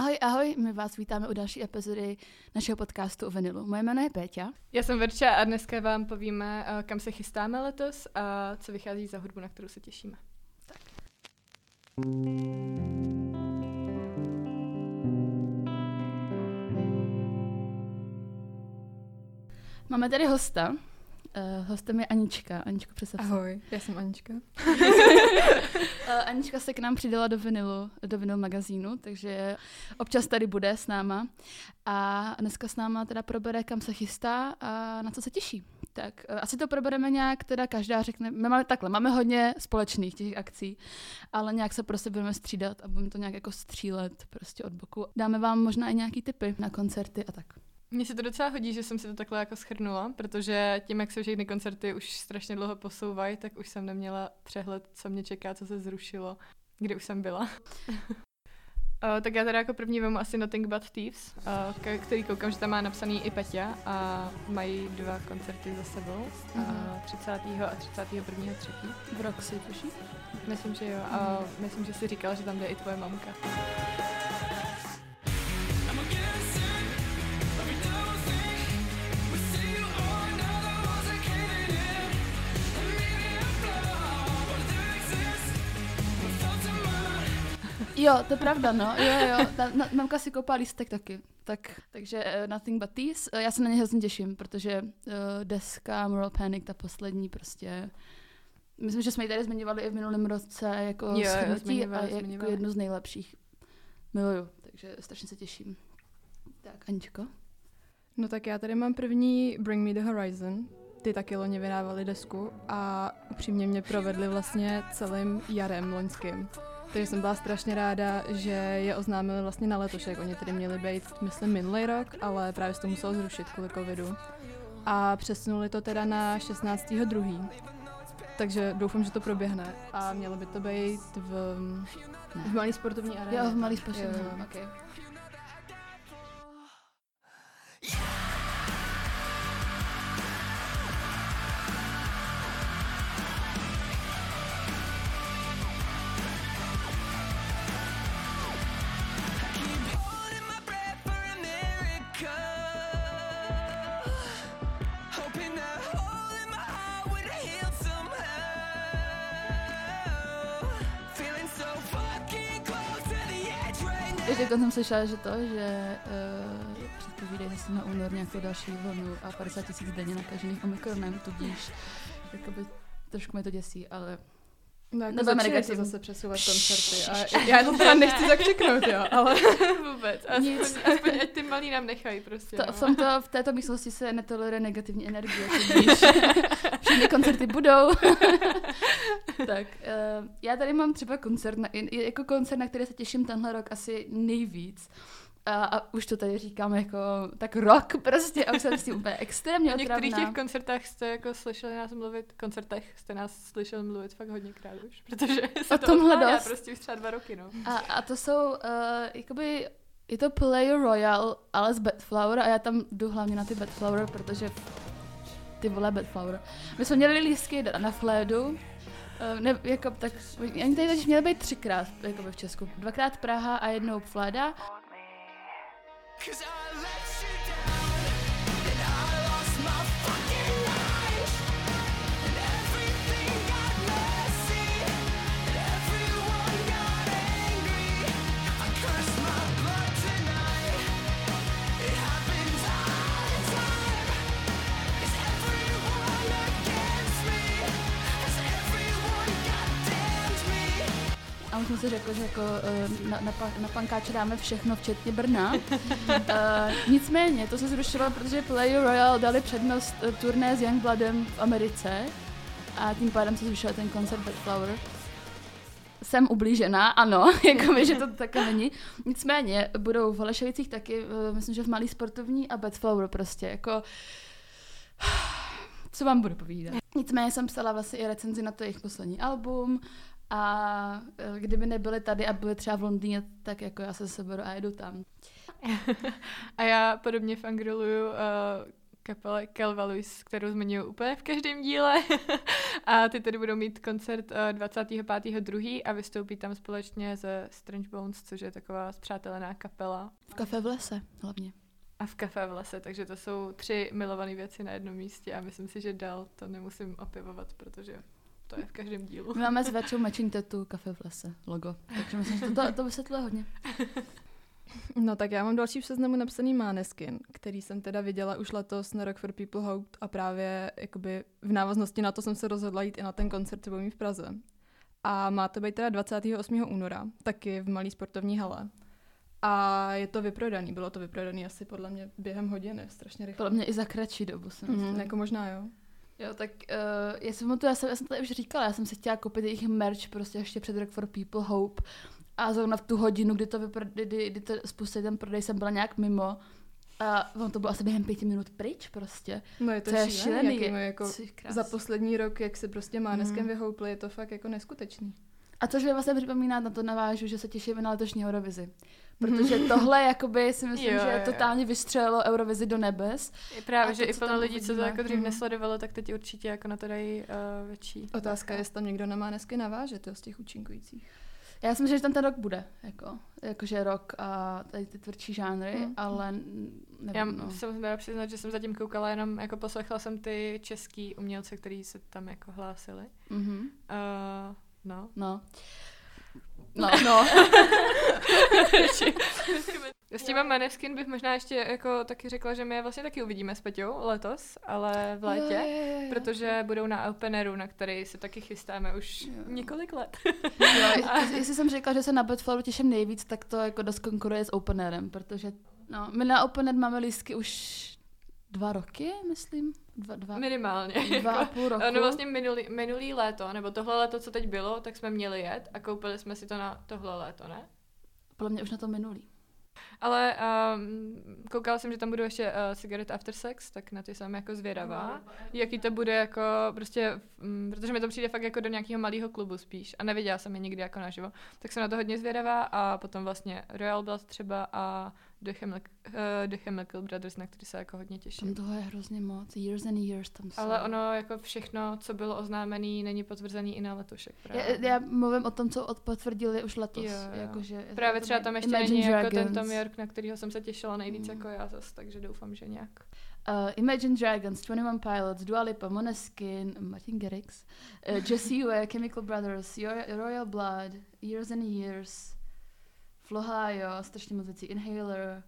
Ahoj, ahoj, my vás vítáme u další epizody našeho podcastu o vinilu. Moje jméno je Péťa. Já jsem Verča a dneska vám povíme, eh, kam se chystáme letos a co vychází za hudbu, na kterou se těšíme. Tak. Máme tady hosta, Uh, hostem je Anička. Aničko, představ Ahoj, já jsem Anička. uh, Anička se k nám přidala do vinilu, do vinil magazínu, takže občas tady bude s náma. A dneska s náma teda probere, kam se chystá a na co se těší. Tak uh, asi to probereme nějak, teda každá řekne, my máme takhle, máme hodně společných těch akcí, ale nějak se prostě budeme střídat a budeme to nějak jako střílet prostě od boku. Dáme vám možná i nějaký tipy na koncerty a tak. Mně se to docela hodí, že jsem si to takhle jako schrnula, protože tím, jak se všechny koncerty už strašně dlouho posouvají, tak už jsem neměla přehled, co mě čeká, co se zrušilo, kde už jsem byla. Uh, tak já teda jako první vemu asi Nothing But Thieves, uh, který koukám, že tam má napsaný i Peťa a mají dva koncerty za sebou, mm-hmm. uh, 30. a 31. třetí. V Roxy, tuší? Myslím, že jo. A mm-hmm. myslím, že si říkal, že tam jde i tvoje mamka. Jo, to je pravda, no. Jo, jo. Ta, na, mamka si koupá lístek taky. Tak, takže uh, Nothing But These. Uh, já se na ně hrozně těším, protože uh, deska Moral Panic, ta poslední prostě... Myslím, že jsme ji tady zmiňovali i v minulém roce jako jo, schrnutí a jako jednu z nejlepších. Miluju, takže strašně se těším. Tak, Aničko? No tak já tady mám první Bring Me The Horizon. Ty taky loni vydávali desku a upřímně mě provedli vlastně celým jarem loňským. Takže jsem byla strašně ráda, že je oznámili vlastně na letošek. Oni tedy měli být, myslím, minulý rok, ale právě se to muselo zrušit kvůli covidu. A přesunuli to teda na 16.2. Takže doufám, že to proběhne. A mělo by to být v, v malý sportovní aréně. Jo, v malý sportovní, jo. okay. Ještě jsem slyšela, že to, že uh, předpovídají zase na únor nějakou další vlnu a 50 tisíc denně nakažených omikronem, tudíž jakoby, trošku mě to děsí, ale No, jako Nebo se zase přesouvat koncerty. A já to teda nechci zakřiknout, jo, ale vůbec. Aspoň, Nic. aspoň ať ty malí nám nechají prostě. To, no. v, tomto, v této místnosti se netoleruje negativní energie, všechny koncerty budou. tak, uh, já tady mám třeba koncert, na, jako koncert, na který se těším tenhle rok asi nejvíc. A, a už to tady říkám jako tak rok prostě a už jsem s tím úplně extrémně otravná. V některých těch koncertech jste jako slyšeli nás mluvit, koncertech jste nás slyšeli mluvit fakt hodněkrát už, protože se o to tomhle dost. prostě už třeba dva roky, no. A, a to jsou, uh, jakoby, je to Play Royal, ale z Bedflower a já tam jdu hlavně na ty Bedflower, protože ty vole Bedflower. My jsme měli lístky na Flédu, uh, ne, jako, tak, oni tady měli být třikrát jako v Česku. Dvakrát Praha a jednou Fléda. Cause I let si řekl, že jako eh, na, na, na pankáče dáme všechno, včetně Brna. uh, nicméně, to se zrušilo, protože Play Royal dali přednost eh, turné s Youngbloodem v Americe a tím pádem se zrušil ten koncert Bad Flower. Jsem ublížená, ano, jako by, že to také není. Nicméně, budou v Holešovicích taky, myslím, že v Malý sportovní a Bad Flower prostě, jako co vám budu povídat. Nicméně jsem psala vlastně i recenzi na to jejich poslední album, a e, kdyby nebyli tady a byli třeba v Londýně, tak jako já se seberu a jedu tam. a já podobně fangirluju uh, kapele Calvaluis, kterou zmiňuji úplně v každém díle. a ty tedy budou mít koncert uh, 25.2. a vystoupí tam společně se Strange Bones, což je taková zpřátelená kapela. V kafe v lese hlavně. A v kafe v lese, takže to jsou tři milované věci na jednom místě a myslím si, že dál to nemusím opěvovat, protože to je v každém dílu. My máme s Vačou matching tetu kafe v lese, logo. Takže myslím, že to, to, to vysvětluje hodně. No tak já mám další v seznamu napsaný Máneskin, který jsem teda viděla už letos na Rock for People Hope a právě jakoby v návaznosti na to jsem se rozhodla jít i na ten koncert, co v Praze. A má to být teda 28. února, taky v malý sportovní hale. A je to vyprodaný, bylo to vyprodaný asi podle mě během hodiny, strašně rychle. Podle mě i za kratší dobu jsem mm, Jako možná jo. Jo, tak uh, já jsem to, já jsem, já jsem to už říkala, já jsem si chtěla koupit jejich merch prostě ještě před Rock for People Hope a zrovna v tu hodinu, kdy to, vypr- kdy, kdy, kdy to spustili ten prodej, jsem byla nějak mimo. A on to bylo asi během pěti minut pryč prostě. No je to, to šílený, je šílený. Jak jako za poslední rok, jak se prostě má dneskem mm. vyhoupli, je to fakt jako neskutečný. A což mi vlastně připomíná, na to navážu, že se těším na letošní Eurovizi. Protože tohle jakoby si myslím, jo, že jo. totálně vystřelilo Eurovizi do nebes. Je právě, že i plno lidí, co to jako dřív mm. nesledovalo, tak teď určitě jako na to dají uh, větší. Otázka je, jestli tam někdo na dnesky naváže, to z těch účinkujících. Já si myslím, že tam ten rok bude, jako, jakože rok a tady ty tvrdší žánry, mm. ale nevím, Já no. jsem měla přiznat, že jsem zatím koukala jenom, jako poslechla jsem ty český umělce, kteří se tam jako hlásili. Mm-hmm. Uh, no. No. No, no. S těma Maneskin bych možná ještě jako taky řekla, že my je vlastně taky uvidíme s Peťou letos, ale v létě, je, je, je. protože budou na Openeru, na který se taky chystáme už jo. několik let. jo, a... jestli jsem řekla, že se na Bedfellu těším nejvíc, tak to jako dost konkuruje s Openerem, protože no, my na Opener máme lístky už dva roky, myslím. Dva, dva, Minimálně. Dva a půl roku. No vlastně minulý, minulý léto, nebo tohle léto, co teď bylo, tak jsme měli jet a koupili jsme si to na tohle léto, ne? Podle mě už na to minulý. Ale um, koukala jsem, že tam budou ještě uh, Cigarette After Sex, tak na ty jsem jako zvědavá. No, Jaký to bude jako prostě, um, protože mi to přijde fakt jako do nějakého malého klubu spíš a neviděla jsem je nikdy jako naživo. Tak jsem na to hodně zvědavá a potom vlastně Royal Blood třeba a The Chemical, uh, The Chemical Brothers, na který se jako hodně těším. Tam toho je hrozně moc, years and years tam jsou. Ale ono jako všechno, co bylo oznámené, není potvrzený i na letošek. Právě. Já, já mluvím o tom, co potvrdili už letos. Jo, jo. Jakože, právě třeba tam ještě Imagine není Dragons. jako ten Tom York, na kterého jsem se těšila nejvíc mm. jako já zase, takže doufám, že nějak. Uh, Imagine Dragons, 21 Pilots, Dua Lipa, Moneskin, Martin Garrix, uh, Jesse Ue, Chemical Brothers, Royal Blood, Years and Years, Flohajo, strašně moc věcí, Inhaler,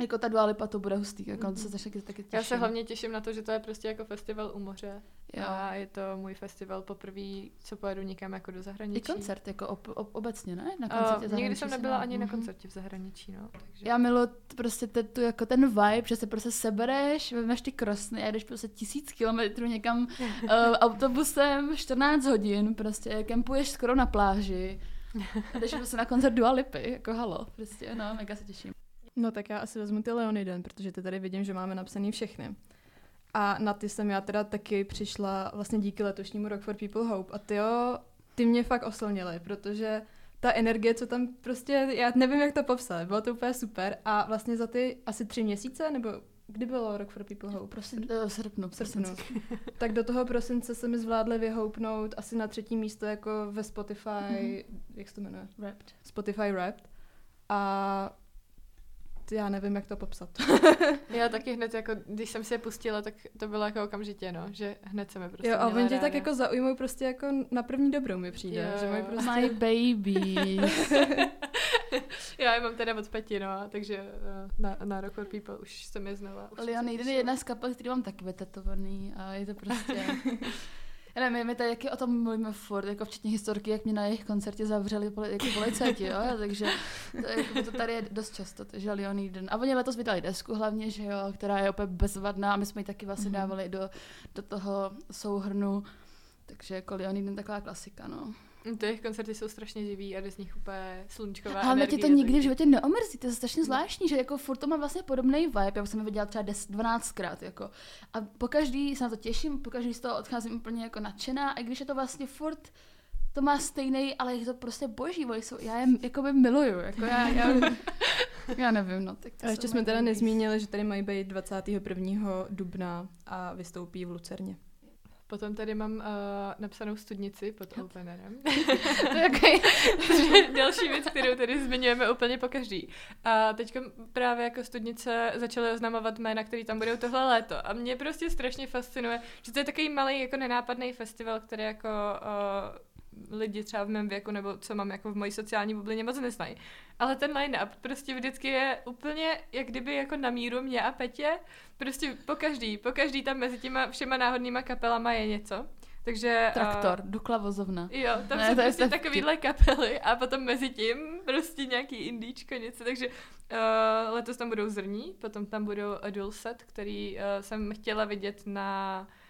jako ta Dua Lipa to bude hustý, jako mm-hmm. se taky, taky těším. Já se hlavně těším na to, že to je prostě jako festival u moře. Jo. A je to můj festival poprvé, co pojedu někam jako do zahraničí. I koncert, jako ob, ob, obecně, ne? Na koncertě uh, nikdy jsem nebyla ani na mhm. koncertě v zahraničí, no. Takže... Já miluji prostě ten, tu, jako ten vibe, že se prostě sebereš, vezmeš ty krosny a jdeš prostě tisíc kilometrů někam uh, autobusem 14 hodin, prostě kempuješ skoro na pláži. A jdeš prostě na koncert Dua Lipy, jako halo, prostě, no, mega se těším. No tak já asi vezmu ty Leoniden, protože ty tady vidím, že máme napsaný všechny. A na ty jsem já teda taky přišla vlastně díky letošnímu Rock for People Hope. A ty jo, ty mě fakt oslnily, protože ta energie, co tam prostě, já nevím, jak to popsat, bylo to úplně super. A vlastně za ty asi tři měsíce, nebo kdy bylo Rock for People Hope? Prosím, v srpnu. srpnu. tak do toho prosince se mi zvládli vyhoupnout asi na třetí místo jako ve Spotify, mm-hmm. jak se to jmenuje? Wrapped. Spotify Wrapped. A já nevím, jak to popsat. já taky hned, jako, když jsem si je pustila, tak to bylo jako okamžitě, no, že hned se mi prostě Jo, a oni tě tak jako zaujmou prostě jako na první dobrou mi přijde. Jo, že mají prostě... My baby. já je mám teda od Peti, no, takže eh, na, na Rock for People už jsem je znala. Leon je jedna z kapel, který mám taky vytetovaný a je to prostě... Já nevím, my tady taky o tom mluvíme furt, jako včetně historky, jak mě na jejich koncertě zavřeli poli, jako policajti, jo, takže to, jako, to tady je dost často, takže Leon Eden. A oni letos vydali desku hlavně, že jo, která je opět bezvadná a my jsme ji taky vlastně mm-hmm. dávali do, do toho souhrnu, takže jako Leon Eden taková klasika, no. Ty jejich koncerty jsou strašně živý a jde z nich úplně sluníčková Ale energie. tě to nikdy v životě neomrzí, to je strašně zvláštní, že jako furt to má vlastně podobný vibe, já jsem je viděla třeba 10, 12 krát, jako. A po každý se na to těším, po každý z toho odcházím úplně jako nadšená, a když je to vlastně furt to má stejný, ale je to prostě boží, jsou, já je jako by miluju, jako já, já Já nevím, no. Tak to A ještě jsme teda nezmínili, že tady mají být 21. dubna a vystoupí v Lucerně. Potom tady mám uh, napsanou studnici pod openerem. To je je další věc, kterou tady zmiňujeme úplně po každý. A teď právě jako studnice začaly oznamovat jména, který tam budou tohle léto. A mě prostě strašně fascinuje, že to je takový malý jako nenápadný festival, který jako uh, lidi třeba v mém věku nebo co mám jako v mojí sociální bublině moc neznají. Ale ten line-up prostě vždycky je úplně jak kdyby jako na míru mě a Petě. Prostě po každý, po každý tam mezi těma všema náhodnýma kapelama je něco. Takže... uh, Traktor, Dukla vozovna. Jo, tam Ne, jsou prostě to takovýhle kapely a potom mezi tím prostě nějaký indíčko, něco, takže uh, letos tam budou zrní, potom tam budou a dual set, který uh, jsem chtěla vidět na uh,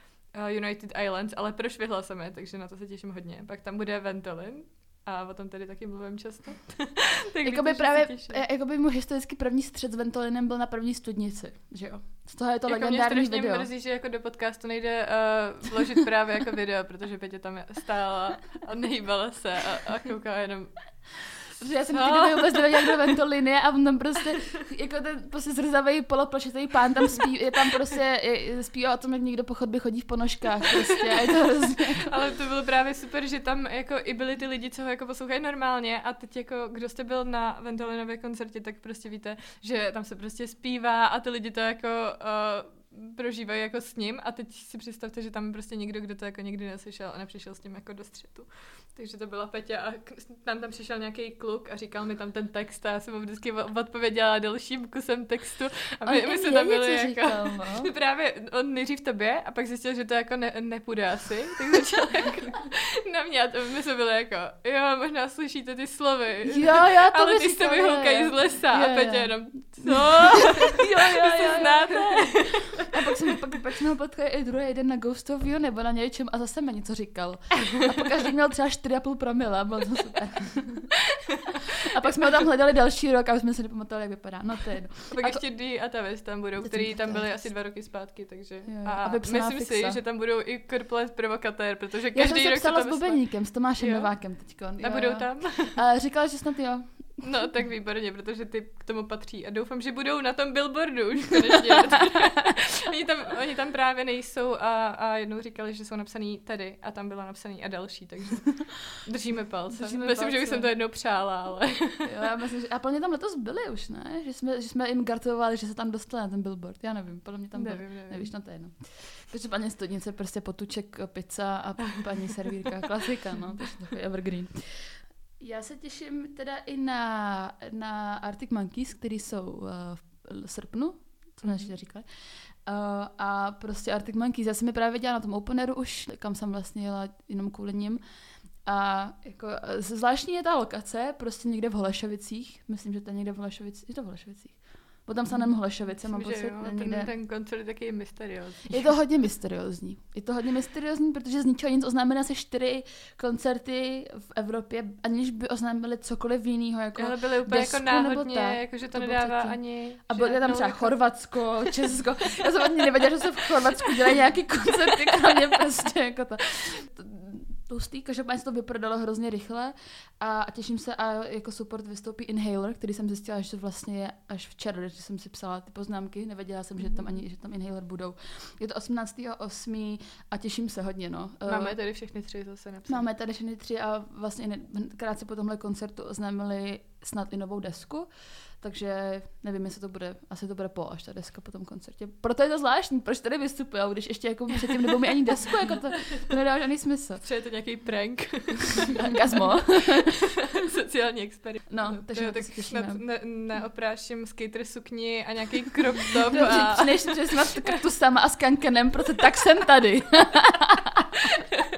United Islands, ale prošvihla jsem je, takže na to se těším hodně. Pak tam bude Ventolin, a o tom tady taky mluvím často. tak Jakoby právě, se těším. e, jakoby můj historický první střed s Ventolinem byl na první studnici, že jo? Z toho je to jako mě legendární strašně video. mrzí, že jako do podcastu nejde uh, vložit právě jako video, protože Pětě tam stála a nehýbala se a, a kouká jenom Protože já jsem v té vůbec nevěděla, jak do Ventolin je a on tam prostě, jako ten prostě zrzavý poloplošitý pán tam spí, je tam prostě, je, o tom, jak někdo po chodbě chodí v ponožkách prostě a je to hrozně. Ale to bylo právě super, že tam jako i byli ty lidi, co ho jako poslouchají normálně a teď jako, kdo jste byl na Ventolinově koncertě, tak prostě víte, že tam se prostě zpívá a ty lidi to jako uh, prožívají jako s ním a teď si představte, že tam prostě někdo, kdo to jako nikdy neslyšel a nepřišel s tím jako do střetu. Takže to byla Peťa a tam tam přišel nějaký kluk a říkal mi tam ten text a já jsem mu vždycky odpověděla dalším kusem textu a my, On my jsme tam byli jako... říkal, no. Právě on nejdřív tobě a pak zjistil, že to jako ne, nepůjde asi, tak začal jako na mě a to my jsme byli jako, jo, možná slyšíte ty slovy. Jo, jo, to ale ty vyhoukají jo. z lesa Jo, a Petě jo. jenom, co? Jo, jo, jo, jo. znáte? A pak, jsem, pak, pak jsme ho potkali i druhý den na Ghost of You nebo na něčem a zase mi něco říkal. A každý měl třeba 4,5 promila, a bylo to super. A pak jsme ho tam hledali další rok a už jsme se nepamatovali, jak vypadá. No to je jedno. A pak A ještě Dee a Tavis tam budou, Teď který tam byli asi dva roky zpátky, takže. Jo, jo. A myslím fixa. si, že tam budou i Corpolet Provokatér, protože Já jsem každý se rok se psala tam s Bubeníkem, s Tomášem Jo. Novákem teďko. A budou tam? A říkala, že snad jo. No, tak výborně, protože ty k tomu patří a doufám, že budou na tom billboardu už konečně. oni, tam, oni tam právě nejsou a, a jednou říkali, že jsou napsaný tady a tam bylo napsaný a další, takže držíme palce. Držíme Myslím, že bych palce. jsem to jednou přála, ale jo já myslím, že, a plně tam letos byli už, ne? Že jsme, že jsme jim gartovali, že se tam dostali na ten billboard. Já nevím, podle mě tam nevím, nevím. Nevíš, no to je jedno. Takže paní studnice prostě potuček, pizza a paní servírka, klasika, no, takže takový evergreen. Já se těším teda i na, na Arctic Monkeys, který jsou uh, v srpnu, co jsme ještě říkali. Uh, a prostě Arctic Monkeys, já jsem je právě viděla na tom openeru už, kam jsem vlastně jela jenom kvůli nim. A jako, eh, zvláštní je ta lokace, prostě někde v Holešovicích, myslím, že to je někde v Holešovicích, je to v Holešovicích? Se jenom Holešovice, mám pocit, jo, ten, někde. ten koncert je taky mysteriózní. Je to hodně mysteriózní. Je to hodně mysteriózní, protože z ničeho nic oznámili asi čtyři koncerty v Evropě, aniž by oznámili cokoliv jiného. Jako Ale byly úplně desku jako nebo náhodně, tak. jako že to nedává předtím. ani... a bylo tam třeba jako- Chorvatsko, Česko. Já jsem ani nevěděla, že se v Chorvatsku dělají nějaký koncerty, kromě prostě jako to. Tlustý, každopádně se to vyprodalo hrozně rychle a, a těším se a jako support vystoupí Inhaler, který jsem zjistila, že to vlastně je až včera, když jsem si psala ty poznámky, nevěděla jsem, že tam ani, že tam Inhaler budou. Je to 18.8. a těším se hodně, no. Eh, Máme tady všechny tři zase napsané. Máme tady všechny tři a vlastně krátce po tomhle koncertu oznámili snad i novou desku, takže nevím, jestli to bude, asi to bude po až ta deska po tom koncertě. Proto je to zvláštní, proč tady vystupují, když ještě jako předtím nebudou mít ani desku, jako to, to nedá žádný smysl. Třeba je to nějaký prank, Gazmo. sociální experiment. No, takže Jo, tak snad ne, neopráším skater sukni a nějaký crop top a... přineš přesně tu sama a s kankenem, protože tak jsem tady.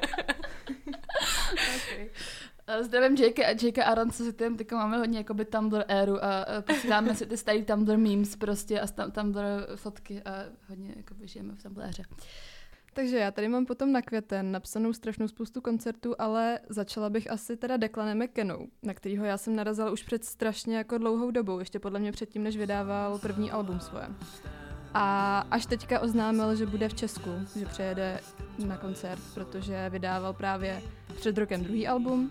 Eh, Zdravím J.K. a J.K. Aaron, co si tím teďka máme hodně jakoby Tumblr éru a posíláme si ty starý Tumblr memes prostě a tam- Tumblr fotky a hodně jakoby žijeme v Tumblr éře. Takže já tady mám potom na květen napsanou strašnou spoustu koncertů, ale začala bych asi teda Declanem McKennou, na kterýho já jsem narazila už před strašně jako dlouhou dobou, ještě podle mě předtím, než vydával první album svoje. A až teďka oznámil, že bude v Česku, že přijede na koncert, protože vydával právě před rokem druhý album.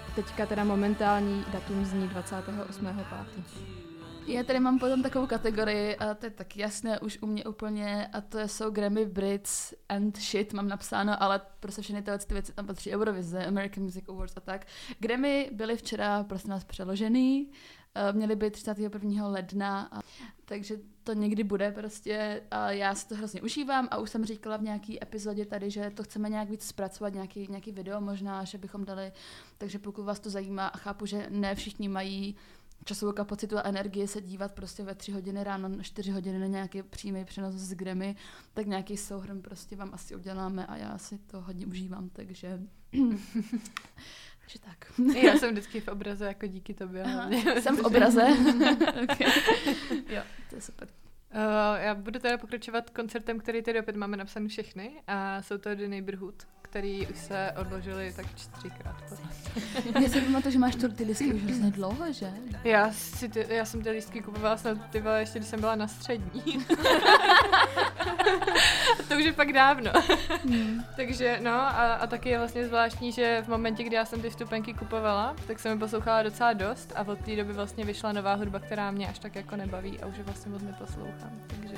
teďka teda momentální datum zní 28.5. Já tady mám potom takovou kategorii, a to je tak jasné už u mě úplně, a to jsou Grammy Brits and shit, mám napsáno, ale prostě všechny tyhle ty věci tam patří Eurovize, American Music Awards a tak. Grammy byly včera prostě nás přeložený, eh, měly být 31. ledna, a, takže to někdy bude prostě a já si to hrozně užívám a už jsem říkala v nějaký epizodě tady, že to chceme nějak víc zpracovat, nějaký, nějaký video možná, že bychom dali, takže pokud vás to zajímá a chápu, že ne všichni mají časovou kapacitu a energii se dívat prostě ve tři hodiny ráno, čtyři hodiny na nějaký přímý přenos z Grammy, tak nějaký souhrn prostě vám asi uděláme a já si to hodně užívám, takže... takže tak. Já jsem vždycky v obraze jako díky tobě. Aha, jsem v obraze. okay. Jo, to je super. Uh, já budu teda pokračovat koncertem, který tady opět máme napsaný všechny a jsou to The Neighborhood který už se odložili tak čtyřikrát. Já si pamatuju, že máš tu ty lístky už hrozně dlouho, že? Já, si ty, já jsem ty lístky kupovala snad ty vole, ještě když jsem byla na střední. to už je pak dávno. Hmm. Takže no a, a taky je vlastně zvláštní, že v momentě, kdy já jsem ty vstupenky kupovala, tak jsem mi poslouchala docela dost a od té doby vlastně vyšla nová hudba, která mě až tak jako nebaví a už je vlastně moc neposlouchám. Takže...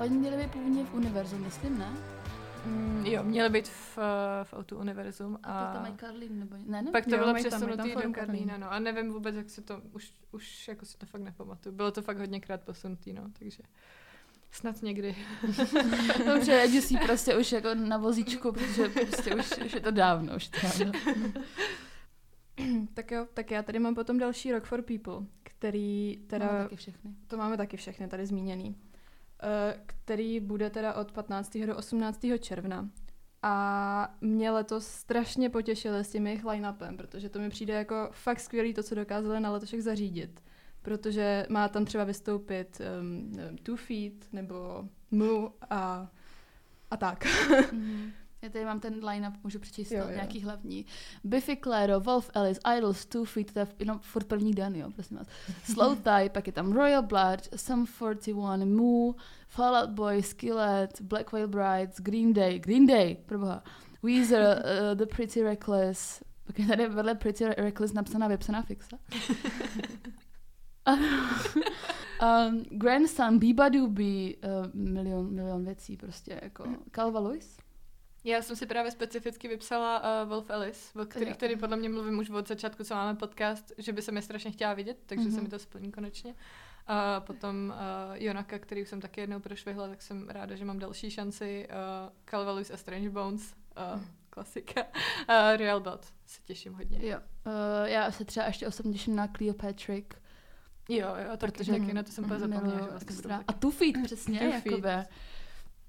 Oni měli být původně v univerzu, myslím, ne? Mm, jo, měli být v, v Auto Univerzum. A, a pak tam mají Karlín, nebo ne? ne? Pak to jo, bylo přesunutý tam, do Karlína, no. A nevím vůbec, jak se to, už, už jako si to fakt nepamatuju. Bylo to fakt hodněkrát posunutý, no, takže snad někdy. Dobře, jedu si prostě už jako na vozíčku, protože prostě už, už je to dávno, už to dávno. tak jo, tak já tady mám potom další Rock for People, který teda... Máme taky všechny. To máme taky všechny tady zmíněný. Eh, který bude teda od 15. do 18. června. A mě letos strašně potěšilo s tím jejich line-upem, protože to mi přijde jako fakt skvělý to, co dokázali na letošek zařídit. Protože má tam třeba vystoupit um, Two Feet nebo Mu a, a tak. Mm-hmm. Já tady mám ten line-up, můžu přečíst jo, jo. nějaký hlavní. Biffy Clyro, Wolf Alice, Idols, Two Feet, to je jenom furt první den, jo, prosím vás. Slow Tie, pak je tam Royal Blood, Sum 41, Moo, Fallout Boy, Skillet, Black Whale Brides, Green Day, Green Day, proboha, Weezer, uh, The Pretty Reckless, pak je tady vedle Pretty Reckless napsaná vypsaná fixa. um, Grandson, Biba Doobie, uh, milion, milion věcí prostě, jako Calva Lewis. Já jsem si právě specificky vypsala uh, Wolf Alice, o kterých tady podle mě mluvím už od začátku, co máme podcast, že by se mi strašně chtěla vidět, takže mm-hmm. se mi to splní konečně. A potom uh, Jonaka, který už jsem taky jednou prošvihla, tak jsem ráda, že mám další šanci. Uh, Calvalus a Strange Bones, uh, mm. klasika. Uh, Real Dot, se těším hodně. Jo, uh, já se třeba ještě osobně těším na Cleopatra. Jo, jo, protože taky, na to jsem úplně zapomněla, že vlastně A Feet, přesně, jakoby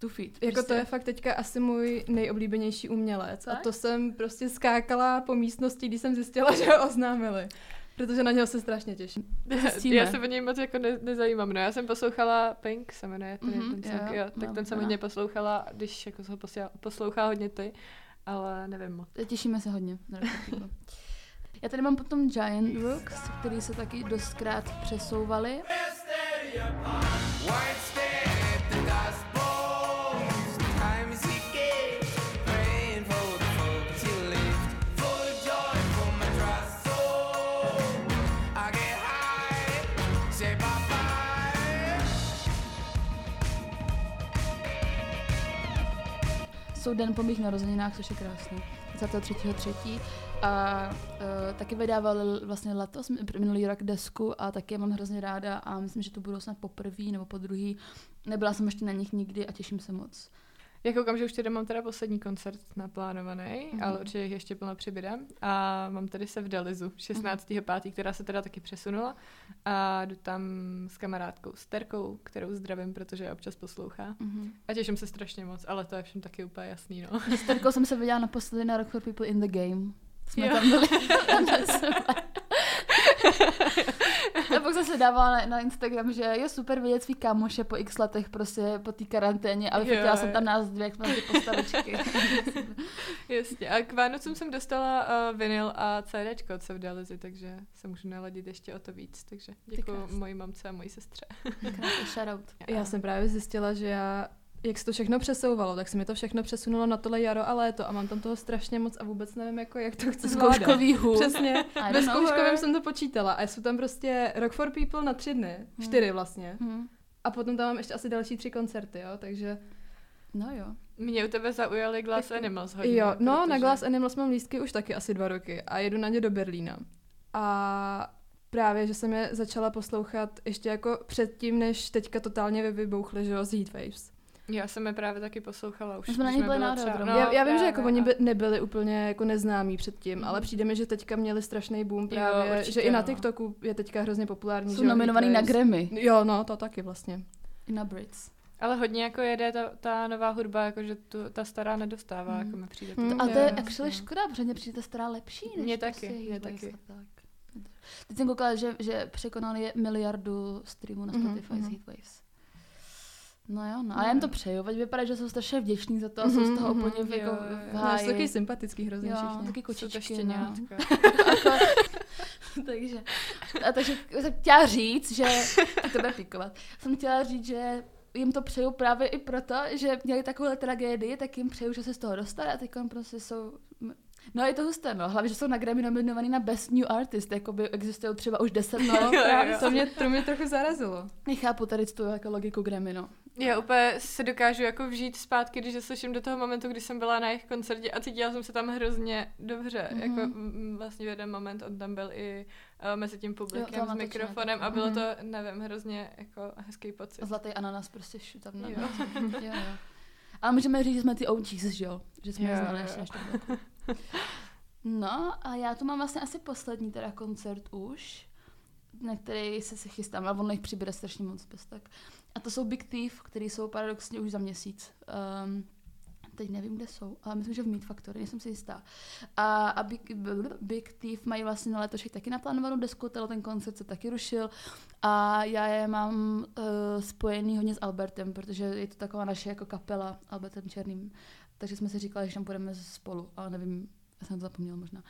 tu. Jako prostě. to je fakt teďka asi můj nejoblíbenější umělec. Tak? A to jsem prostě skákala po místnosti, když jsem zjistila, že ho oznámili. Protože na něho se strašně těším. Zjistíme. Já se o něj moc jako ne, nezajímám. No, já jsem poslouchala Pink, se jmenuje ten, mm-hmm, ten song, jo, tak ten jsem hodně poslouchala, když jako se poslouchá hodně ty, ale nevím moc. Těšíme se hodně. Já tady mám potom Giant Rooks, který se taky dostkrát přesouvali. Jsou den po mých narozeninách, což je krásné. 23.3. A uh, taky vydávali vlastně letos, minulý rok desku a taky je mám hrozně ráda a myslím, že to budou snad poprvé nebo po druhý. Nebyla jsem ještě na nich nikdy a těším se moc. Já koukám, že už tady mám teda poslední koncert naplánovaný, mm-hmm. ale určitě jich ještě plno přibyde. A mám tady se v Delizu 16.5., mm-hmm. která se teda taky přesunula. A jdu tam s kamarádkou, s Terkou, kterou zdravím, protože občas poslouchá. Mm-hmm. A těším se strašně moc, ale to je všem taky úplně jasný, no. S Terkou jsem se viděla naposledy na Rock for People in the Game. Jsme jo. tam byli. A pak jsem se dávala na, na, Instagram, že je super vidět svý kámoše po x letech prostě po té karanténě, ale fotila jsem tam nás dvě, jak jsme ty postavičky. Jasně. A k Vánocům jsem dostala uh, vinyl a CDčko od Sevdalizy, takže se můžu naladit ještě o to víc. Takže děkuji mojí mamce a mojí sestře. Krásný shoutout. Já jsem právě zjistila, že já jak se to všechno přesouvalo, tak se mi to všechno přesunulo na tohle jaro a léto a mám tam toho strašně moc a vůbec nevím, jako, jak to chci zvládat. hůl. Přesně. Ve zkouškovém jsem to počítala a jsou tam prostě Rock for People na tři dny, hmm. čtyři vlastně. Hmm. A potom tam mám ještě asi další tři koncerty, jo, takže... No jo. Mě u tebe zaujaly Glass tak, Animals hodně. Jo, no protože... na Glass Animals mám lístky už taky asi dva roky a jedu na ně do Berlína. A právě, že jsem je začala poslouchat ještě jako předtím, než teďka totálně vybouchly, že jo, z Heatwaves. Já jsem je právě taky poslouchala už. Jsme na ně byli třeba, no, já, já vím, že jako oni by nebyli úplně jako neznámí předtím, mm. ale přijde mi, že teďka měli strašný boom právě, jo, určitě, že i na no. TikToku je teďka hrozně populární. Jsou nominovaný na Grammy. Jo, no, to taky vlastně. I na Brits. Ale hodně jako jede ta, ta nová hudba, jako že tu, ta stará nedostává, mm. jako mi přijde. Mm, a to je actually škoda, protože mě přijde ta stará lepší. Než mě taky, prostě mě taky. Tak. Teď jsem koukala, že, že překonali miliardu streamů na mhm, Spotify mm-hmm. z Heatwaves. No jo, no. A já jim to přeju, veď vypadá, že jsou strašně vděční za to a jsou z toho mm-hmm, úplně jo, jako v háji. No, jsou taky sympatický hrozně jo, všichni. taky kočičky, no. takže, a takže jsem chtěla říct, že, to bude pikovat, jsem chtěla říct, že jim to přeju právě i proto, že měli takovou tragédii, tak jim přeju, že se z toho dostali a teď prostě jsou No je to husté, no. Hlavně, že jsou na Grammy nominovaný na Best New Artist, jako by existují třeba už deset let. No, to, mě, to mě trochu zarazilo. Nechápu tady tu jako logiku Grammy, no. Já úplně se dokážu jako vžít zpátky, když slyším do toho momentu, kdy jsem byla na jejich koncertě a cítila jsem se tam hrozně dobře. Mm-hmm. Jako vlastně v jeden moment on tam byl i uh, mezi tím publikem jo, s mikrofonem a bylo mm-hmm. to, nevím, hrozně jako hezký pocit. Zlatý ananas prostě tam na jo. jo, jo. Ale můžeme říct, že jsme ty OGs, že jo? Že jsme jo, znali jo. ještě No a já tu mám vlastně asi poslední teda koncert už, na který se se chystám, ale ono jich přibude strašně moc bez tak. A to jsou Big Thief, který jsou paradoxně už za měsíc. Um, teď nevím, kde jsou, ale myslím, že v Meat Factory, nejsem si jistá. A, a Big, Big Thief mají vlastně na letošek taky naplánovanou desku, ten koncert se taky rušil a já je mám uh, spojený hodně s Albertem, protože je to taková naše jako kapela Albertem Černým, takže jsme si říkali, že tam půjdeme spolu, ale nevím, já jsem to zapomněla možná.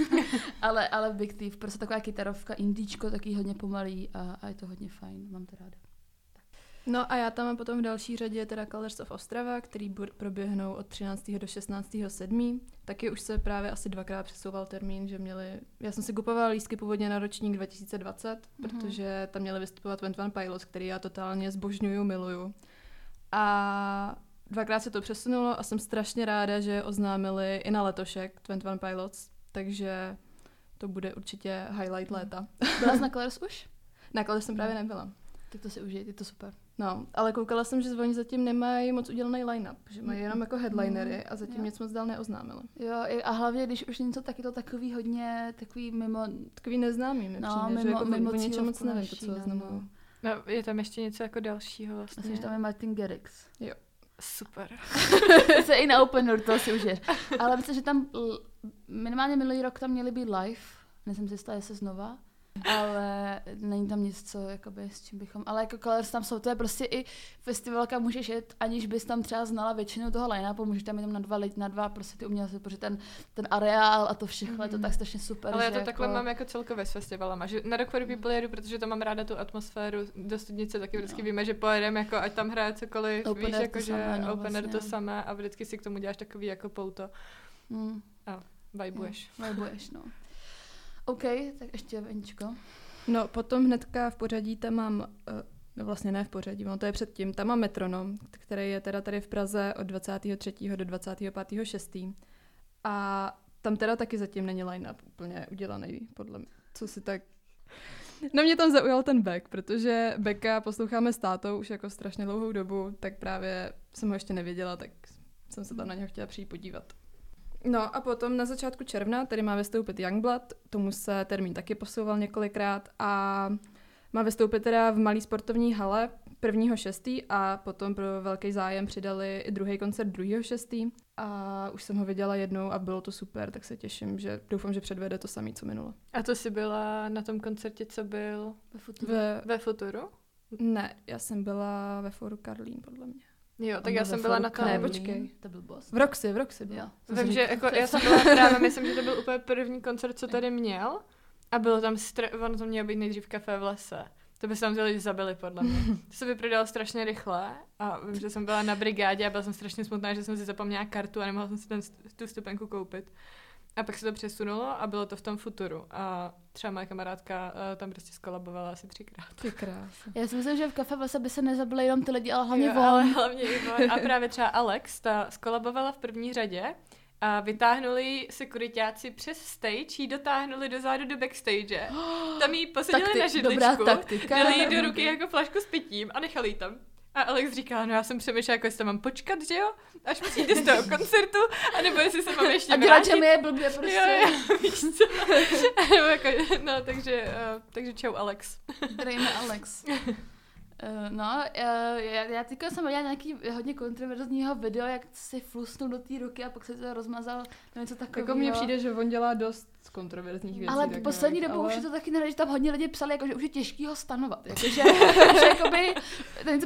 ale, ale Big Thief, prostě taková kytarovka, indíčko, taky hodně pomalý a, a je to hodně fajn, mám to ráda. No a já tam mám potom v další řadě teda Colors of Ostrava, který proběhnou od 13. do 16. 7. Taky už se právě asi dvakrát přesouval termín, že měli... Já jsem si kupovala lístky původně na ročník 2020, mm-hmm. protože tam měli vystupovat Went One Pilots, který já totálně zbožňuju, miluju. A dvakrát se to přesunulo a jsem strašně ráda, že oznámili i na letošek 21 Pilots, takže to bude určitě highlight mhm. léta. Byla jsi na Colors už? Na Colors jsem právě nebyla. Tak to si užij, je to super. No, ale koukala jsem, že oni zatím nemají moc udělaný line-up, že mají jenom jako headlinery a zatím jo. nic moc dál neoznámili. Jo, a hlavně, když už něco, tak je to takový hodně, takový mimo... Takový neznámý, mi no, přijde, mimo, že jako mimo o něčem moc nevím, to, co no, no. no, je tam ještě něco jako dalšího vlastně. Myslím, že tam je Martin Gerrix. Jo. Super. se i na Open to si užiješ. Ale myslím, že tam minimálně minulý rok tam měli být live. Nejsem si jistá, se znova ale není tam nic, co, jakoby, s čím bychom, ale jako Colors tam jsou, to je prostě i festival, kam můžeš jet, aniž bys tam třeba znala většinu toho line-upu, můžeš tam jenom na dva, na dva prostě ty umělci, protože ten, ten areál a to všechno mm-hmm. je to mhm. tak strašně super. Ale já to jako... takhle mám jako celkově s festivalama, že na Rock for People jedu, protože to mám ráda tu atmosféru, do studnice taky vždycky no. víme, že pojedeme, jako ať tam hraje cokoliv, open víš, jako že no, open vlastně. to samé a vždycky si k tomu děláš takový jako pouto. Mm. A vibuješ. Mm, vibuješ, no. OK, tak ještě Veničko. No, potom hnedka v pořadí tam mám, uh, no vlastně ne v pořadí, no to je předtím, tam mám metronom, který je teda tady v Praze od 23. do 25. 6. A tam teda taky zatím není line-up úplně udělaný, podle mě, co si tak... No mě tam zaujal ten back, protože Beka posloucháme s tátou už jako strašně dlouhou dobu, tak právě jsem ho ještě nevěděla, tak jsem se tam na něho chtěla přijít podívat. No a potom na začátku června tady má vystoupit Youngblood, tomu se termín taky posouval několikrát a má vystoupit teda v malý sportovní hale 1.6. a potom pro velký zájem přidali i druhý koncert 2.6. A už jsem ho viděla jednou a bylo to super, tak se těším, že doufám, že předvede to samé, co minule. A to jsi byla na tom koncertě, co byl Ve futuru. Ve, ve Futuru? ne, já jsem byla ve foru Karlín, podle mě. Jo, tak já jsem byla na tom. Ne, počkej. To byl boss. V Roxy, v Roxy byl. Jo. jsem Vím, si že říkala, jako, já jsem byla právě, myslím, že to byl úplně první koncert, co tady měl. A bylo tam, stra- ono to mělo být nejdřív kafe v lese. To by se tam ty lidi zabili, podle mě. To se vyprodalo strašně rychle a vím, že jsem byla na brigádě a byla jsem strašně smutná, že jsem si zapomněla kartu a nemohla jsem si ten, tu stupenku koupit. A pak se to přesunulo a bylo to v tom futuru. A třeba moje kamarádka uh, tam prostě skolabovala asi třikrát. Ty krása. Já si myslím, že v kafe vlastně by se nezabili jenom ty lidi, ale hlavně Jo, ale hlavně i. A právě třeba Alex, ta skolabovala v první řadě a vytáhnuli sekuritáci přes stage, jí dotáhnuli dozadu do backstage. Tam jí posadili Takti- na židličku, dobrá taktika. dali jí do ruky jako flašku s pitím a nechali jí tam. A Alex říká, no já jsem přemýšlela, jako jestli tam mám počkat, že jo, až přijde z toho koncertu, anebo jestli se mám ještě A dělat, že mi je blbě prostě. Jo, jo, víš co. Nebo jako, no, takže, uh, takže čau Alex. Zdravíme Alex. Uh, no, uh, já, já teďka jsem viděla nějaký hodně kontroverzního video, jak si flusnul do té ruky a pak se to rozmazal, nevím co takového. Jako mně přijde, že on dělá dost kontroverzních věcí. ale takových, poslední dobou ale... už je to taky nejde, že tam hodně lidí psali, jako, že už je těžký ho stanovat. Jakože, že jakoby,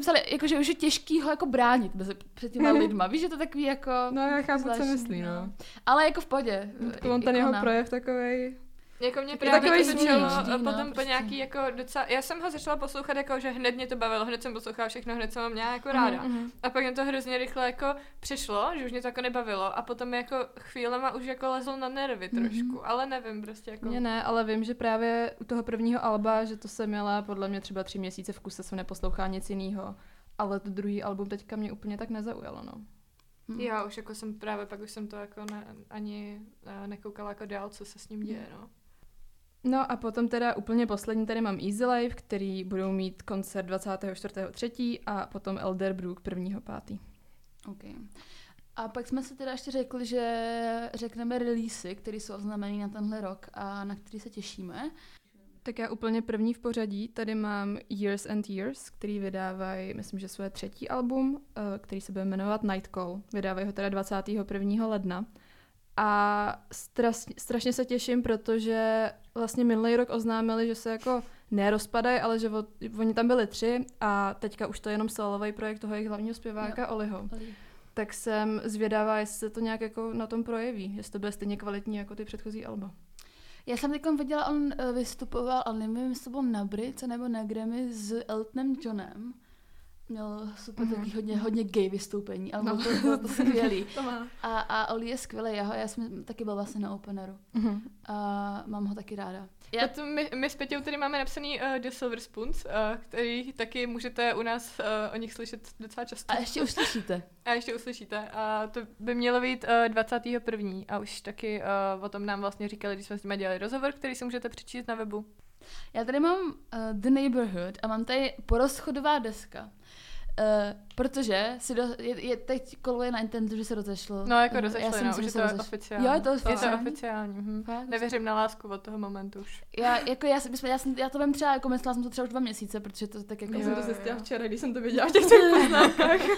psali, jako, že už je těžký ho jako bránit mezi, před těma lidma. Víš, že to takový jako... No já chápu, co myslí, no. Ale jako v podě. Jako on ten jeho projev takovej... Jako mě právě to začalo vždy, no, potom po prostě. nějaký jako docela, já jsem ho začala poslouchat jako, že hned mě to bavilo, hned jsem poslouchala všechno, hned jsem ho měla jako ráda. Mhm. A pak mě to hrozně rychle jako přišlo, že už mě to jako nebavilo a potom jako chvílema už jako lezl na nervy Mhm. trošku, ale nevím prostě jako. Mně ne, ale vím, že právě u toho prvního alba, že to jsem měla podle mě třeba tři měsíce v kuse, jsem neposlouchala nic jiného. Ale to druhý album teďka mě úplně tak nezaujalo, no. Hm. Já už jako jsem právě, pak už jsem to jako ne, ani eh, nekoukala jako dál, co se s ním děje, no. No a potom teda úplně poslední tady mám Easy Life, který budou mít koncert 24.3. a potom Elderbrook 1.5. Okay. A pak jsme si teda ještě řekli, že řekneme releasy, které jsou oznamený na tenhle rok a na který se těšíme. Tak já úplně první v pořadí, tady mám Years and Years, který vydávají, myslím, že své třetí album, eh, který se bude jmenovat Night Call. Vydávají ho teda 21. ledna. A strašně, strašně se těším, protože vlastně minulý rok oznámili, že se jako nerozpadají, ale že od, oni tam byli tři a teďka už to je jenom solový projekt toho jejich hlavního zpěváka Oliho. Tak jsem zvědavá, jestli se to nějak jako na tom projeví, jestli to bude stejně kvalitní jako ty předchozí alba. Já jsem teď viděla, on eh, vystupoval, ale nevím, jestli to bylo na Brits nebo na Grammy s Eltonem Johnem. Měl super Mhm. takový hodně, hodně gay vystoupení, ale No. bylo to, bylo to skvělý. To má. A, a Oli je skvělý, já, ho, já jsem taky byl vlastně na openeru. Mhm. A mám ho taky ráda. Já. Potom my, my s Peťou tady máme napsaný uh, The Silver Spoons, uh, který taky můžete u nás uh, o nich slyšet docela často. a ještě uslyšíte. A ještě uslyšíte. A to by mělo být uh, 21. A už taky uh, o tom nám vlastně říkali, když jsme s nimi dělali rozhovor, který si můžete přečíst na webu. Já tady mám uh, The Neighborhood a mám tady porozchodová deska. Uh, protože si do, je, je, teď koluje na internetu, že se rozešlo. No, jako Eh, rozešli, si no, myslím, už že je se to rozeš- oficiální. Jo, je to Je to oficiální? oficiální. Hm. Fakt? Nevěřím na lásku od toho momentu už. Já, jako já, my jsme, já, jsem, já to vím třeba, jako myslela jsem to třeba už dva měsíce, protože to tak jako... Já jsem to zjistila včera, když jsem to viděla v těch poznámkách. Uh,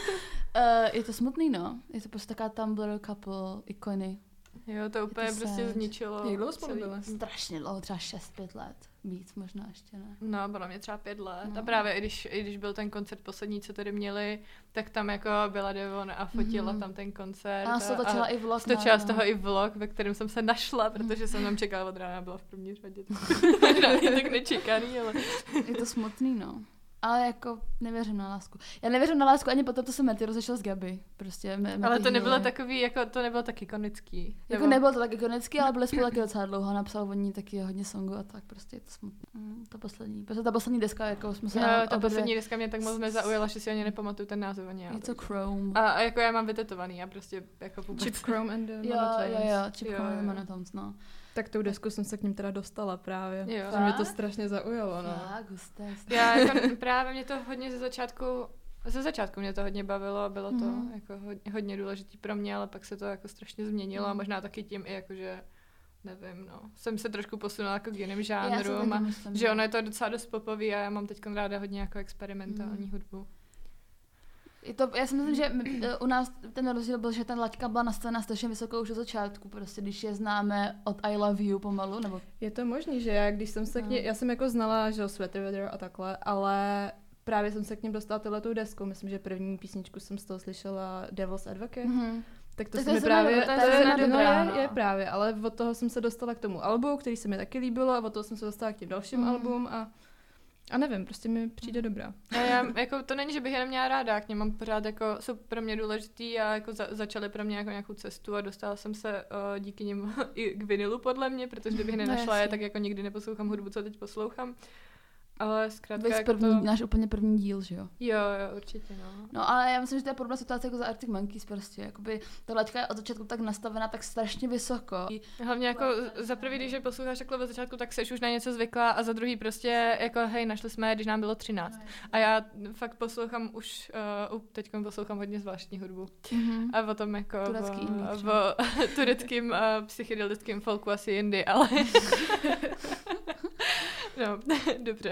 je to smutný, no. Je to prostě taková Tumblr couple, ikony. Jo, to úplně to prostě sad. zničilo. Jak dlouho spolu byli? Strašně dlouho, třeba 6-5 let. Víc možná ještě ne. No, podle mě třeba pět let. No. A právě i když, i když byl ten koncert poslední, co tady měli, tak tam jako byla Devon a fotila Mhm. tam ten koncert. A se točila i vlog. Stočila na- z toho no. i vlog, ve kterém jsem se našla, protože jsem tam čekala od rána, byla v první řadě. Je tak nečekaný, ale... Je to smutný, no. Ale jako nevěřím na lásku. Já nevěřím na lásku ani potom, to se Mety rozešel s Gaby. Prostě me, Ale to nebylo takový, jako to nebylo tak ikonický. Jako nebylo to tak ikonický, ale byli spolu taky docela dlouho. Napsal od ní taky hodně songů a tak prostě je to smutné. Mm, ta poslední. Prostě ta poslední deska, jako jsme se Jo, na ta obě poslední deska mě tak moc nezaujala, že si ani nepamatuju ten název ani já. Něco takže- Chrome. A, a jako já mám vytetovaný, já prostě jako vůbec... Chip Chrome and the jo, jo, Monotones. jo, Chip Jo, Chrome jo. and Monotones, no. Tak tou desku jsem se k ním teda dostala právě. Jo. Že mě to Fakt? strašně zaujalo, no. Tak, husté. Já jako právě mě to hodně ze začátku, ze začátku mě to hodně bavilo a bylo to Mhm. jako hodně, hodně důležitý pro mě, ale pak se to jako strašně změnilo a Mhm. možná taky tím i jako, že nevím, no, jsem se trošku posunula jako k jiným žánrům a myslím, že ono je to docela dost popový a já mám teď ráda hodně jako experimentální Mhm. hudbu. Je to, já si myslím, že my- eh, u nás ten rozdíl byl, že ta laťka byla nastavena strašně vysokou už od začátku, prostě když je známe od I love you pomalu, nebo Je to možný, že já, když jsem se k No. ní, já jsem jako znala, že Sweater Weather a takhle, ale právě jsem se k ním dostala tyhletou deskou. Myslím, že první písničku jsem z toho slyšela Devil's Advocate. mm-hmm. Tak to Tak se to mi je právě, to je no, dobrá, je, no. je, právě, ale od toho jsem se dostala k tomu albu, který se mi taky líbilo a od toho jsem se dostala k těm dalším Mhm. album a a nevím, prostě mi přijde dobrá. A já, jako, to není, že bych je neměla ráda, k něm mám pořád jako, jsou pro mě důležitý a jako za, začaly pro mě jako nějakou cestu a dostala jsem se uh, díky nim i k vinilu podle mě, protože kdybych No, nenašla je, jasně. tak jako nikdy neposlouchám hudbu, co teď poslouchám. Ale zkrátka Vys jako první, to... náš úplně první díl, že jo? Jo, jo, určitě, no. No ale já myslím, že to je podobná situace jako za Arctic Monkeys prostě, jakoby ta laťka je od začátku tak nastavená tak strašně vysoko. Hlavně jako za prvý, když je posloucháš takhle od začátku, tak seš už na něco zvyklá a za druhý prostě jako hej, našli jsme když nám bylo 13. A já fakt poslouchám už, uh, teď poslouchám hodně zvláštní hudbu. Mhm. A potom jako Turecký v, v tureckým uh, psychedelickým folku asi jindy, ale... no, dobře.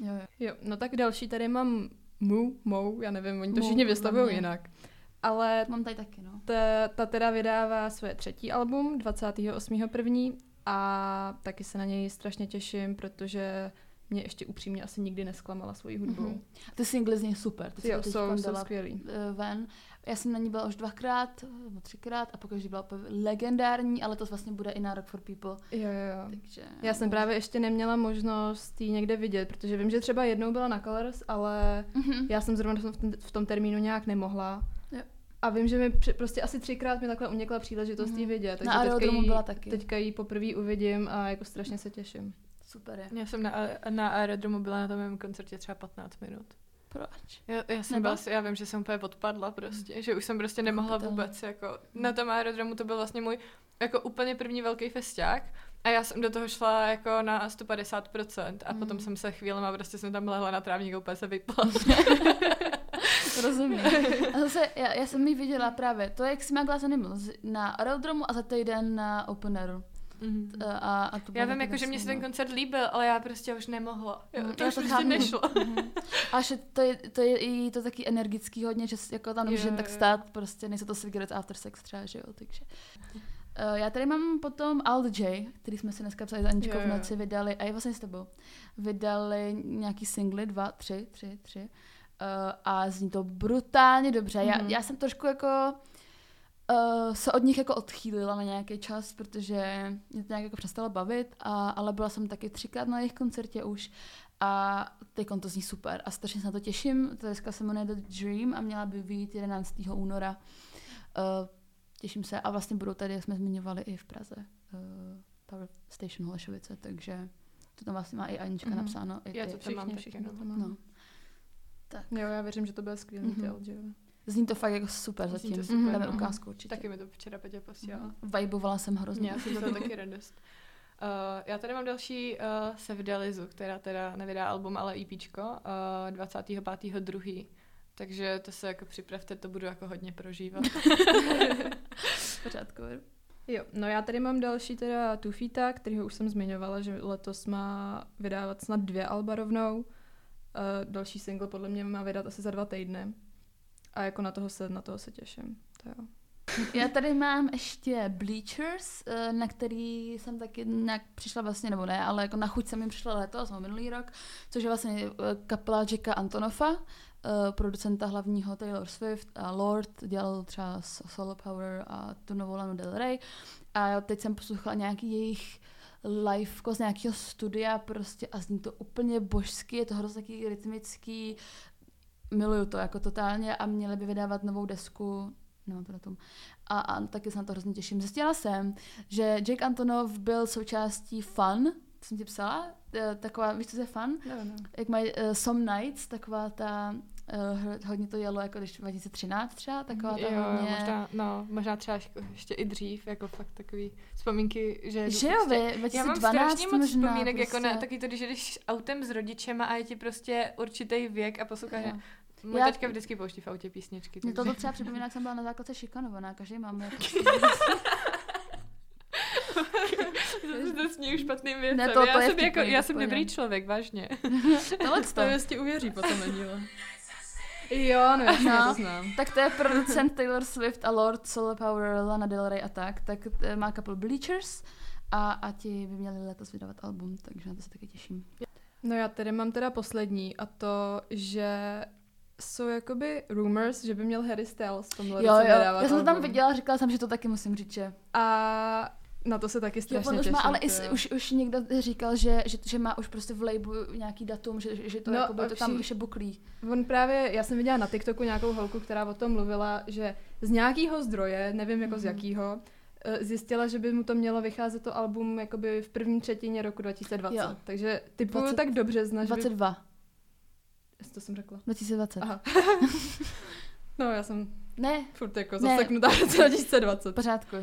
Jo, jo. Jo, no tak další tady mám Mu, Mou, já nevím, oni to Mou, všichni vystavují jinak. Ale Mám tady taky, no. ta, ta teda vydává své třetí album 28.1. a taky se na něj strašně těším, protože mě ještě upřímně asi nikdy nesklamala svojí hudbou. Mhm. Ty singly z něj super, ty Jo, jsou, jsou skvělý. eh, ven. Já jsem na ní byla už dvakrát, nebo třikrát a pokaždý byla legendární, ale to vlastně bude i na Rock for People, Jo, jo, jo. takže... Já jsem právě ještě neměla možnost ji někde vidět, protože vím, že třeba jednou byla na Colors, ale Mhm. já jsem zrovna v tom, v tom termínu nějak nemohla. Jo. A vím, že mi při- prostě asi třikrát mi takhle unikla příležitost Mhm. jí vidět. Na Takže teďka aerodromu jí, byla taky. teďka ji poprvé uvidím a jako strašně se těším. Super je. Já jsem na, na aerodromu byla na tom mém koncertě třeba 15 minut. Proč? Já, já jsem Nebo? byla, já vím, že jsem úplně odpadla prostě, že už jsem prostě nemohla Pochopitelně. vůbec, jako na tom aerodromu to byl vlastně můj jako úplně první velký festiák a já jsem do toho šla jako na 150% a Mm. potom jsem se chvílema prostě jsem tam lehla na trávník úplně se vypla. Rozumím. A zase, já, já jsem ji viděla právě, to je jak Glass Animals, na aerodromu a za týden na Open Airu. Mhm. Eh, A, a to Já vím, jako, že mě se ten koncert líbil, ale já prostě už nemohla. Jo, Mhm, to já už to prostě nešlo. Mhm. A že to je, to je i to taky energický hodně, že jako tam jen tak stát, prostě nejsou to cigarette after sex třeba, že jo, takže. Uh, já tady mám potom Alt J, který jsme si dneska psali s Aničkou v noci, vydali, a je vlastně s tebou, vydali nějaký singly, dva, tři, tři, tři, uh, a zní to brutálně dobře. Já, Mhm. já jsem trošku jako uh, se od nich jako odchýlila na nějaký čas, protože mě to nějak jako přestalo bavit, a, ale byla jsem taky třikrát na jejich koncertě už a teď to zní super a strašně se na to těším. Ta deska se jmenuje The Dream a měla by vyjít 11. února. Uh, těším se a vlastně budou tady, jak jsme zmiňovali, i v Praze. Uh, Power Station Holešovice, takže to tam vlastně má i Anička Mhm. napsáno. I, Já i, to tam mám Všichni, taky, no. to no. Tak. Jo, já věřím, že to bude skvělý Mhm. mm-hmm. Zní to fakt jako super Zní zatím. to super, Dáme no. ukázku určitě. Taky mi to včera Petě posílala. Mhm. Vibovala jsem hrozně. Já jsem to taky radost. Uh, já tady mám další uh, Sevdalizu, která teda nevydá album, ale EPčko, uh, 25.2. Takže to se jako připravte, to budu jako hodně prožívat. pořádku. Jo, no já tady mám další teda Tufita, kterýho už jsem zmiňovala, že letos má vydávat snad dvě alba rovnou. Uh, další single podle mě má vydat asi za dva týdny. A jako na toho se, na toho se těším. To jo. Já tady mám ještě Bleachers, eh, na který jsem taky nějak přišla vlastně, nebo ne, ale jako na chuť jsem jim přišla letos, nebo minulý rok, což je vlastně eh, kapela Jacka Antonofa, eh, producenta hlavního Taylor Swift a Lord, dělal třeba Solo Power a tu novou Lanu Del Rey. A teď jsem poslouchala nějaký jejich live z nějakého studia prostě a zní to úplně božsky, je to hrozně taky rytmický, miluju to jako totálně a měli by vydávat novou desku, nemám to datum, a, a taky se na to hrozně těším. Zjistila jsem, že Jake Antonov byl součástí Fun, co jsem ti psala, Eh, taková, víš, co to je Fun? No, no. Jak mají uh, Some Nights, taková ta, uh, hodně to jelo jako když 2013 třeba, taková ta jo, hodně... možná, no, možná třeba ještě- i dřív, jako fakt takový vzpomínky, že... Že jo, vy, Já mám 2012 strašně moc možná vzpomínek, prostě. jako na taky to, když jdeš autem s rodičema a je ti prostě určitý věk a posloucháš. Můj Já- taťka vždycky pouští v autě písničky. Mě takže- toto třeba připomíná, jak jsem byla na základce šikanovaná, každý máme jako... To už špatným věcem. Ne, to- to já, je jsem jako, já to jsem dobrý člověk, vážně. Tohle To jistě uvěří potom na díle. Jo, no No. to znám. Tak to je producent Taylor Swift a Lord Solar Power, Lana Del Rey a tak. Tak má kapelu Bleachers a, a ti by měli letos vydávat album, takže na to se taky těším. No já tady mám teda poslední a to, že jsou jakoby rumors, že by měl Harry Styles v tomhle Jo, roce jo, já jsem to tam viděla, říkala jsem, že to taky musím říct, že A na to se taky Jo, strašně on už těším. má, ale i, jo. už, už někdo říkal, že, že, že má už prostě v labelu nějaký datum, že, že to, No, jako a to tam už je buklý. On právě, já jsem viděla na TikToku nějakou holku, která o tom mluvila, že z nějakého zdroje, nevím jako z Mhm. jakého, eh, zjistila, že by mu to mělo vycházet to album jakoby v první třetině roku 2020. Jo. Takže typuju 20 tak do března, že by... 22. To jsem řekla. 2020. Aha. no, já jsem Ne, furt jako zaseknutá v roce 2020. v pořádku.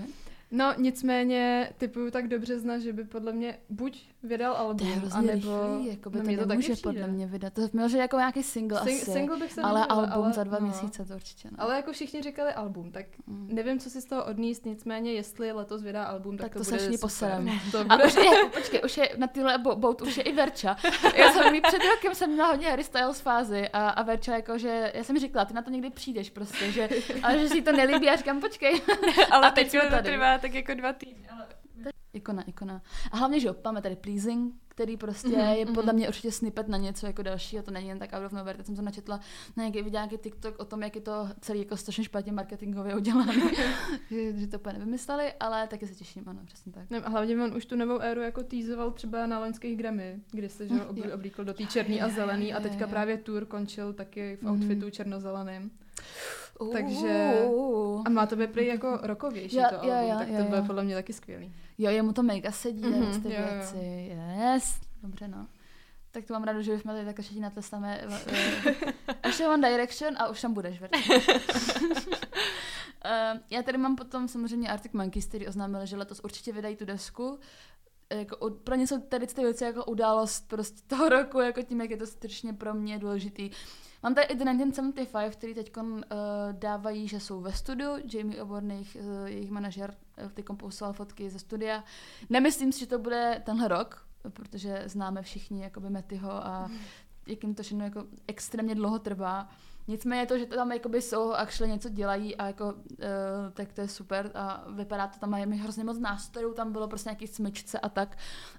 No, nicméně typuju tak do března, že by podle mě buď vydal To je album, hrozně anebo... rychlý, jako by no, to to taky nemůže přijde. podle mě vydat. To měl, že jako nějaký single Sing- asi, single bych se ale nedivila, album ale- za dva no. měsíce to určitě ne. Ale jako všichni říkali album, tak Mm. nevím, co si z toho odníst, nicméně jestli letos vydá album, tak, Tak to to, bude posereme. To A bude... už je, počkej, už je na tyhle bo- boat už je i Verča. Já jsem jí před rokem jsem měla hodně Harry Styles fázi a, a Verča jako, že já jsem říkala, ty na to někdy přijdeš prostě, že, ale že si to nelíbí a říkám, počkej. Ale A teď teď to trvá tak jako dva týdny. Ale... Ikona, ikona. A hlavně, že jo, máme tady Pleasing, který prostě Mhm, je podle mhm. mě určitě snippet na něco jako další a to není jen tak out of nowhere. Teď jsem to načetla na nějaký, viděla nějaký TikTok o tom, jak je to celý jako strašně špatně marketingově udělané. že, že, to úplně nevymysleli, ale taky se těším, ano, přesně tak. Ne, a hlavně on už tu novou éru jako týzoval třeba na loňských Grammy, kdy se že oblíkl do té černý a zelený a teďka právě tour končil taky v Mhm. outfitu černozeleným. Uh, Takže- A má to být prý jako rokovější Jo, to jo, album, jo, tak jo, to bude jo. podle mě taky skvělý. Jo, jemu to mega sedí, Mhm, mm-hmm, ty jo, jo. věci. Yes, dobře no. Tak to mám rádu, že jsme tady takhle všichni natlestáme. Ještě One Direction a už tam budeš, uh, já tady mám potom samozřejmě Arctic Monkeys, který oznámili, že letos určitě vydají tu desku. Jako, pro ně jsou tady ty věci jako událost prostě toho roku, jako tím, jak je to strašně pro mě důležitý. Mám tady i The 1975, který teď uh, dávají, že jsou ve studiu. Jamie Oborných, uh, jejich manažer, uh, teď poslal fotky ze studia. Nemyslím si, že to bude tenhle rok, protože známe všichni jakoby Metyho a jak jim to všechno jako extrémně dlouho trvá. Nicméně to, že to tam jakoby jsou a actually něco dělají a jako, uh, tak to je super a vypadá to tam, mají hrozně moc nástrojů, tam bylo prostě nějaký smyčce a tak.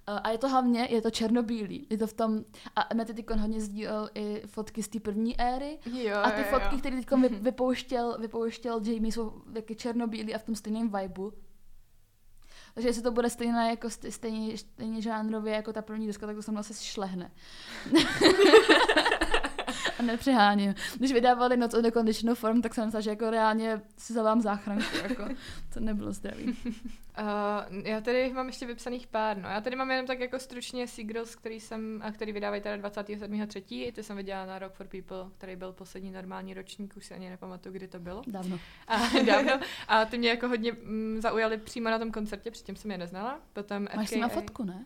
Uh, a je to hlavně, je to černobílý, je to v tom, a Mety Tikon hodně sdílel i fotky z té první éry, Jo, a ty jo, fotky, které teď vy, vypouštěl, vypouštěl Jamie, jsou taky černobílý a v tom stejném vibu. Takže jestli to bude stejné, jako st- stejně, stejně žánrově jako ta první deska, tak to se mnou se šlehne. a nepřeháním. Když vydávali Noc the Conditional Form, tak jsem myslela, že jako reálně si zavám záchranku. Jako. To nebylo zdravý. Uh, já tady mám ještě vypsaných pár, no. Já tady mám jenom tak jako stručně Seagirls, který jsem, a který vydávají teda 27.3. Ty jsem viděla na Rock for People, který byl poslední normální ročník, už si ani nepamatuju, kdy to bylo. Dávno. A, dávno. A ty mě jako hodně mm, zaujali přímo na tom koncertě, předtím jsem je neznala. Potom Máš s nima FKA. fotku, ne?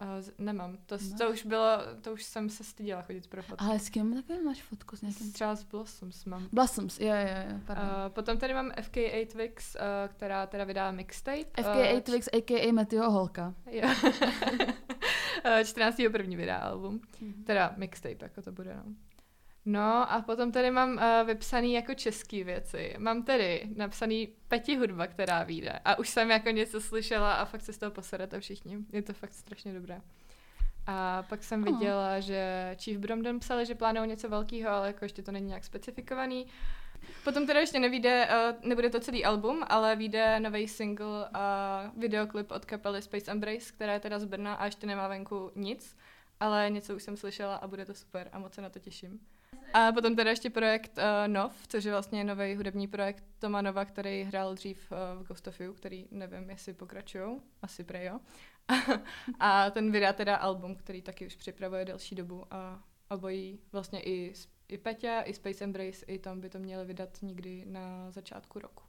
Uh, nemám. To, to, už bylo, to už jsem se styděla chodit pro fotky. Ale s kým takovým máš fotku s nějakým? Třeba z Blossoms mám. Blossoms, jo, jo, jo, pardon. Uh, potom tady mám FKA Twix, uh, která teda vydá mixtape. FKA uh, Twix, a.k.a. Mattyho holka. Jo. Eh, 14. první vydá album. Teda mixtape, jako to bude, no. No a potom tady mám uh, vypsaný jako český věci. Mám tady napsaný Peti hudba, která vyjde. A už jsem jako něco slyšela a fakt se z toho poserete všichni. Je to fakt strašně dobré. A pak jsem Oh. viděla, že Chief Bromden psali, že plánují něco velkého, ale jako ještě to není nějak specifikovaný. Potom teda ještě nevíde, uh, nebude to celý album, ale vyjde nový single a videoklip od kapely Space Embrace, která je teda z Brna a ještě nemá venku nic, ale něco už jsem slyšela a bude to super a moc se na to těším. A potom teda ještě projekt uh, Nov, což je vlastně nový hudební projekt Toma Nova, který hrál dřív uh, v Ghost of You, který nevím, jestli pokračují, asi prej jo. a ten vydá teda album, který taky už připravuje delší dobu a obojí vlastně i, i Peťa, i Space Embrace, i tam by to měli vydat někdy na začátku roku.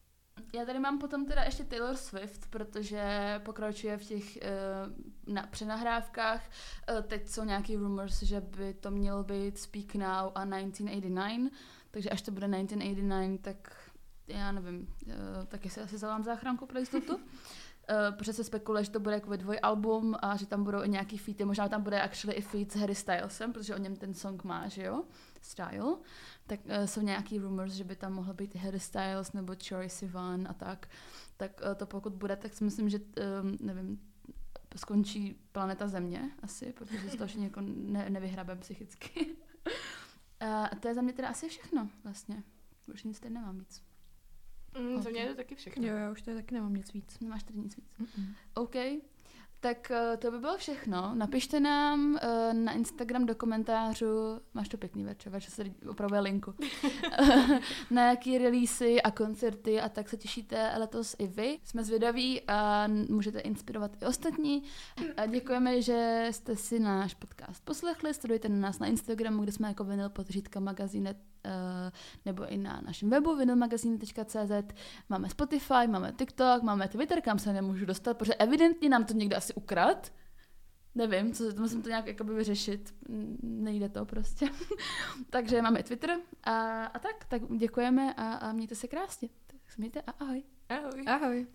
Já tady mám potom teda ještě Taylor Swift, protože pokračuje v těch uh, na, přenahrávkách. Uh, teď jsou nějaký rumors, že by to mělo být Speak Now a 1989, takže až to bude 1989, tak já nevím, uh, taky si asi zavám záchranku pro jistotu. Uh, protože se spekuluje, že to bude jako dvojalbum a že tam budou i nějaký featy, možná tam bude actually i feat s Harry Stylesem, protože o něm ten song má, že jo, Style, tak uh, jsou nějaký rumors, že by tam mohl být Harry Styles nebo Troye Sivan a tak, tak uh, to pokud bude, tak si myslím, že, um, nevím, skončí planeta Země asi, protože z toho jako ne, nevyhrabem psychicky. a to je za mě teda asi všechno vlastně. Už nic tady nemám víc. Mm, okay. Za mě je to taky všechno. Jo, já už tady taky nemám nic víc. Nemáš tady nic víc. Mm-mm. OK. Tak uh, to by bylo všechno. Napište nám uh, na Instagram do komentářů, máš to pěkný večer, večer se opravuje linku, na jaký releasy a koncerty a tak se těšíte letos i vy. Jsme zvědaví a můžete inspirovat i ostatní. A děkujeme, že jste si náš podcast poslechli, sledujte nás na Instagramu, kde jsme jako vinyl magazíne Uh, nebo i na našem webu vinylmagazine.cz. Máme Spotify, máme TikTok, máme Twitter, kam se nemůžu dostat, protože evidentně nám to někdo asi ukrad. Nevím, co, musím to nějak jakoby vyřešit. Nejde to prostě. Takže máme Twitter a, a tak, tak děkujeme a, a mějte se krásně. Tak se mějte a ahoj. Ahoj. Ahoj.